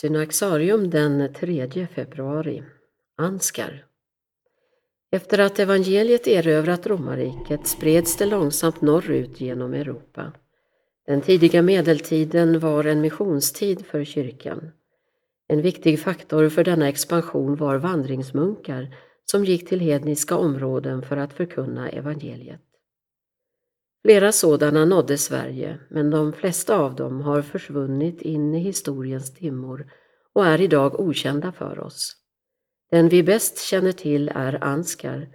Synaxarium den 3 februari. Anskar. Efter att evangeliet erövrat romarriket spreds det långsamt norrut genom Europa. Den tidiga medeltiden var en missionstid för kyrkan. En viktig faktor för denna expansion var vandringsmunkar som gick till hedniska områden för att förkunna evangeliet. Flera sådana nådde Sverige, men de flesta av dem har försvunnit in i historiens dimmor och är idag okända för oss. Den vi bäst känner till är Anskar,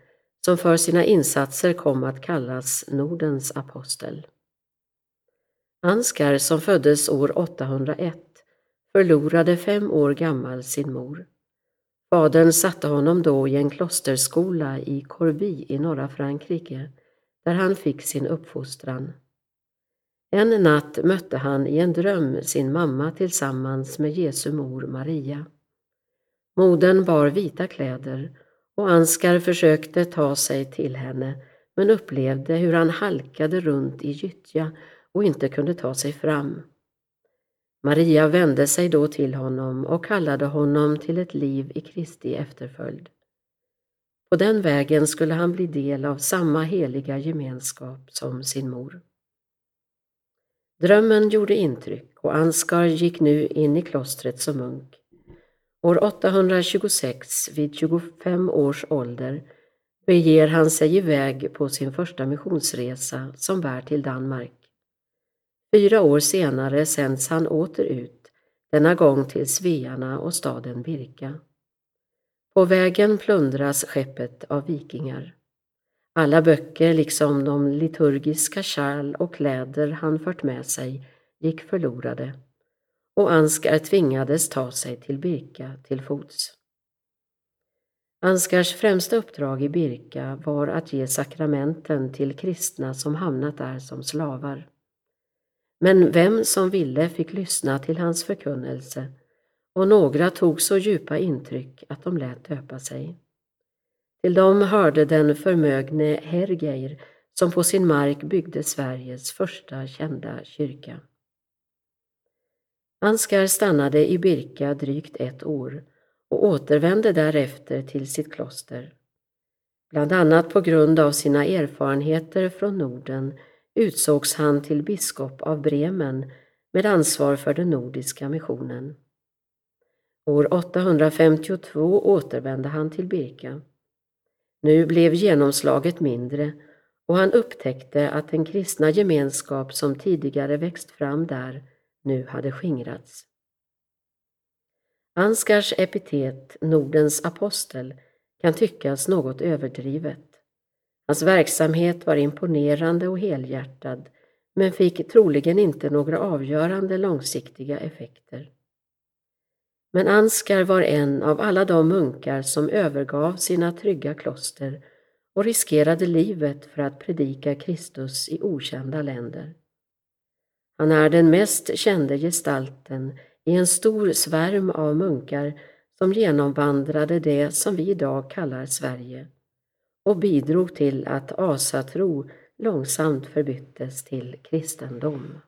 som för sina insatser kom att kallas Nordens apostel. Anskar, som föddes år 801, förlorade fem år gammal sin mor. Fadern satte honom då i en klosterskola i Corbie i norra Frankrike där han fick sin uppfostran. En natt mötte han i en dröm sin mamma tillsammans med Jesu mor Maria. Modern bar vita kläder och Anskar försökte ta sig till henne men upplevde hur han halkade runt i gyttja och inte kunde ta sig fram. Maria vände sig då till honom och kallade honom till ett liv i Kristi efterföljd. På den vägen skulle han bli del av samma heliga gemenskap som sin mor. Drömmen gjorde intryck och Ansgar gick nu in i klostret som munk. År 826, vid 25 års ålder, beger han sig iväg på sin första missionsresa som bär till Danmark. Fyra år senare sänds han åter ut, denna gång till Svearna och staden Birka. På vägen plundras skeppet av vikingar. Alla böcker, liksom de liturgiska kärl och kläder han fört med sig, gick förlorade och Anskar tvingades ta sig till Birka till fots. Anskars främsta uppdrag i Birka var att ge sakramenten till kristna som hamnat där som slavar. Men vem som ville fick lyssna till hans förkunnelse och några tog så djupa intryck att de lät döpa sig. Till dem hörde den förmögne Hergeir som på sin mark byggde Sveriges första kända kyrka. Ansgar stannade i Birka drygt ett år och återvände därefter till sitt kloster. Bland annat på grund av sina erfarenheter från Norden utsågs han till biskop av Bremen med ansvar för den nordiska missionen. År 852 återvände han till Birka. Nu blev genomslaget mindre och han upptäckte att den kristna gemenskap som tidigare växt fram där nu hade skingrats. Ansgars epitet Nordens apostel kan tyckas något överdrivet. Hans verksamhet var imponerande och helhjärtad men fick troligen inte några avgörande långsiktiga effekter. Men Anskar var en av alla de munkar som övergav sina trygga kloster och riskerade livet för att predika Kristus i okända länder. Han är den mest kände gestalten i en stor svärm av munkar som genomvandrade det som vi idag kallar Sverige och bidrog till att asatro långsamt förbyttes till kristendom.